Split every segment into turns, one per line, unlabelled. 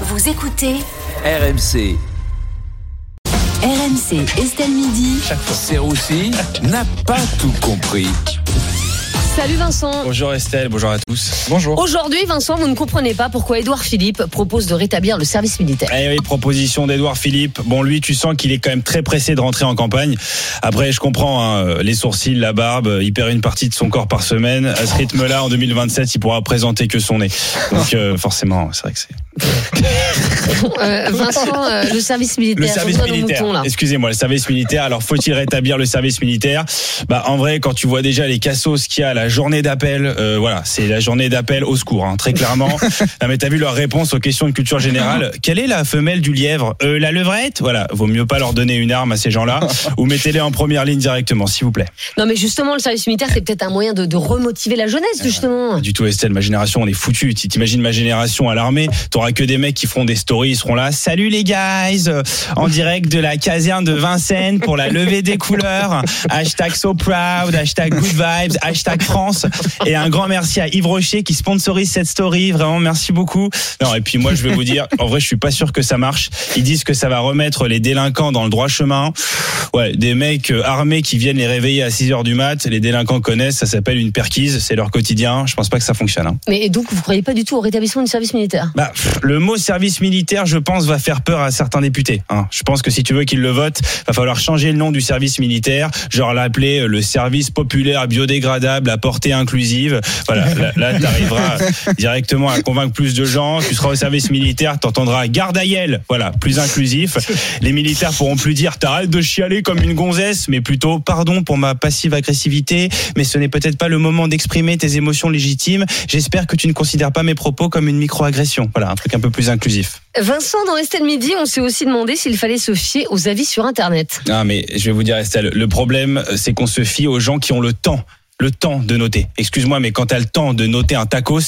Vous écoutez
RMC,
RMC Estelle Midi.
Serroussi n'a pas tout compris.
Salut Vincent.
Bonjour Estelle, bonjour à tous. Bonjour.
Aujourd'hui, Vincent, vous ne comprenez pas pourquoi Édouard Philippe propose de rétablir le service militaire.
Eh oui, proposition d'Edouard Philippe. Bon, lui, tu sens qu'il est quand même très pressé de rentrer en campagne. Après, je comprends, hein, les sourcils, la barbe, il perd une partie de son corps par semaine. À ce rythme-là, en 2027, il pourra présenter que son nez. Donc, euh, forcément, c'est vrai que c'est.
Euh, Vincent, euh, le service militaire.
Le service militaire. Excusez-moi, le service militaire. Alors, faut-il rétablir le service militaire? Bah, en vrai, quand tu vois déjà les cassos qu'il y a la journée d'appel, euh, voilà, c'est la journée d'appel au secours, hein, très clairement. non, mais t'as vu leur réponse aux questions de culture générale Quelle est la femelle du lièvre? Euh, La levrette? Voilà, vaut mieux pas leur donner une arme à ces gens-là, ou mettez-les en première ligne directement, s'il vous plaît.
Non, mais justement, le service militaire, c'est peut-être un moyen de, de remotiver la jeunesse, justement.
Du tout, Estelle. Ma génération, on est foutu. T'imagines ma génération à l'armée, t'auras que des mecs qui feront des stories, ils seront là. Salut les guys, en direct de la caserne de Vincennes pour la levée des couleurs. Hashtag so proud, hashtag good vibes, hashtag France. Et un grand merci à Yves Rocher qui sponsorise cette story. Vraiment, merci beaucoup. Non, et puis moi, je vais vous dire, en vrai, je suis pas sûr que ça marche. Ils disent que ça va remettre les délinquants dans le droit chemin. Ouais, des mecs euh, armés qui viennent les réveiller à 6 heures du mat. Les délinquants connaissent, ça s'appelle une perquise, c'est leur quotidien. Je pense pas que ça fonctionne. hein.
Mais donc, vous croyez pas du tout au rétablissement du service militaire?
Bah, pff, le mot service militaire, je pense, va faire peur à certains députés. hein. Je pense que si tu veux qu'ils le votent, va falloir changer le nom du service militaire, genre l'appeler euh, le service populaire biodégradable à portée inclusive. Voilà, là, là t'arriveras directement à convaincre plus de gens. Tu seras au service militaire, t'entendras Gardaïel, voilà, plus inclusif. Les militaires pourront plus dire t'arrêtes de chialer comme une gonzesse, mais plutôt pardon pour ma passive agressivité, mais ce n'est peut-être pas le moment d'exprimer tes émotions légitimes. J'espère que tu ne considères pas mes propos comme une micro-agression. Voilà, truc un peu plus inclusif.
Vincent, dans Estelle Midi, on s'est aussi demandé s'il fallait se fier aux avis sur Internet.
Ah, mais je vais vous dire, Estelle, le problème, c'est qu'on se fie aux gens qui ont le temps. Le temps de noter. Excuse-moi, mais quand t'as le temps de noter un tacos,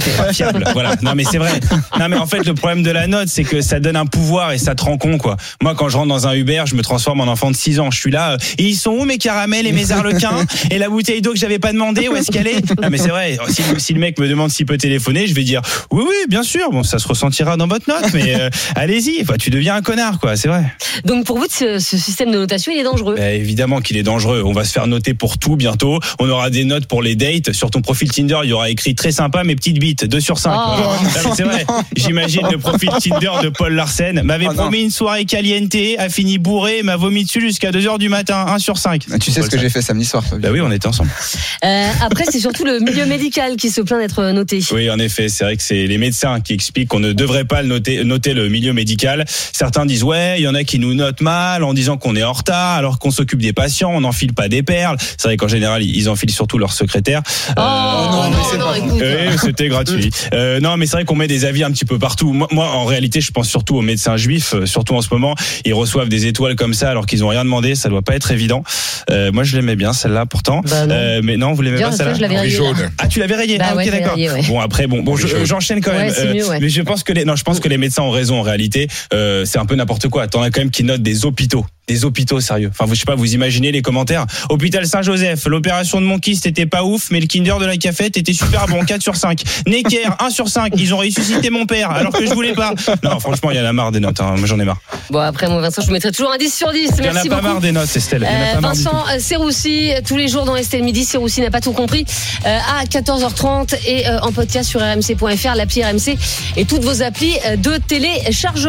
t'es pas fiable. Voilà. Non, mais c'est vrai. Non, mais en fait, le problème de la note, c'est que ça donne un pouvoir et ça te rend con, quoi. Moi, quand je rentre dans un Uber, je me transforme en enfant de 6 ans. Je suis là. euh, et ils sont où mes caramels et mes arlequins Et la bouteille d'eau que j'avais pas demandé, où est-ce qu'elle est? Ah, mais c'est vrai. Si, si le mec me demande s'il peut téléphoner, je vais dire oui, oui, bien sûr. Bon, ça se ressentira dans votre note, mais euh, allez-y. Enfin, tu deviens un connard, quoi. C'est vrai.
Donc, pour vous, ce, ce système de notation, il est dangereux.
Bah, évidemment qu'il est dangereux. On va se faire noter pour tout bientôt. On aura des notes pour les dates. Sur ton profil Tinder, il y aura écrit très sympa, mes petites bites, 2 sur 5.
Oh.
c'est vrai. J'imagine le profil Tinder de Paul Larsen. M'avait promis une soirée caliente, a fini bourré, m'a vomi dessus jusqu'à 2 heures du matin, 1 sur 5.
Ah, Tu sais ce que j'ai fait samedi soir, Fabien
Bah oui, on était ensemble.
Euh, après, c'est surtout le milieu médical qui se plaint d'être noté.
Oui, en effet, c'est vrai que c'est les médecins qui expliquent qu'on ne devrait pas noter le milieu médical. Certains disent ouais, il y en a qui nous notent mal en disant qu'on est en retard, alors qu'on s'occupe des patients, on n'enfile pas des perles. C'est vrai qu'en général, ils enfilent surtout leur secrétaire.
Oh,
non, mais c'est pas
écoute.
Oui, c'était gratuit. Euh, non, mais c'est vrai qu'on met des avis un petit peu partout. Moi, moi, en réalité, je pense surtout aux médecins juifs, euh, surtout en ce moment. Ils reçoivent des étoiles comme ça alors qu'ils ont rien demandé. Ça doit pas être évident. Euh, moi, je l'aimais bien celle-là, pourtant.
Bah non.
Euh, mais non, vous l'aimez pas celle-là
je l'avais rayée, là.
Ah, tu l'avais rayé.
Bah
ah, ok,
ouais,
d'accord.
rayée, ouais.
Bon, après, bon, bon, je- j'enchaîne quand
Ouais,
même.
c'est mieux, ouais.
Mais je pense que les, non, je pense que les médecins ont raison en réalité. Euh, c'est un peu n'importe quoi. T'en as quand même qui notent des hôpitaux. Des hôpitaux sérieux. Enfin, vous, je sais pas, vous imaginez les commentaires. Hôpital Saint-Joseph, l'opération de mon kyste était pas ouf, mais le Kinder de la cafette était super bon, 4 sur 5. Necker, 1 sur 5. Ils ont ressuscité mon père, alors que je voulais pas. Non, franchement, il y en a marre des notes. hein. Moi, j'en ai marre.
Bon, après, moi, Vincent, je vous mettrai toujours un 10 sur 10.
Il y en a pas
beaucoup.
marre des notes, Estelle.
Euh, Vincent euh, Serroussi, tous les jours dans Estelle Midi, Serroussi n'a pas tout compris, euh, à 14h30 et euh, en podcast sur rmc.fr, l'appli RMC et toutes vos applis euh, de téléchargement.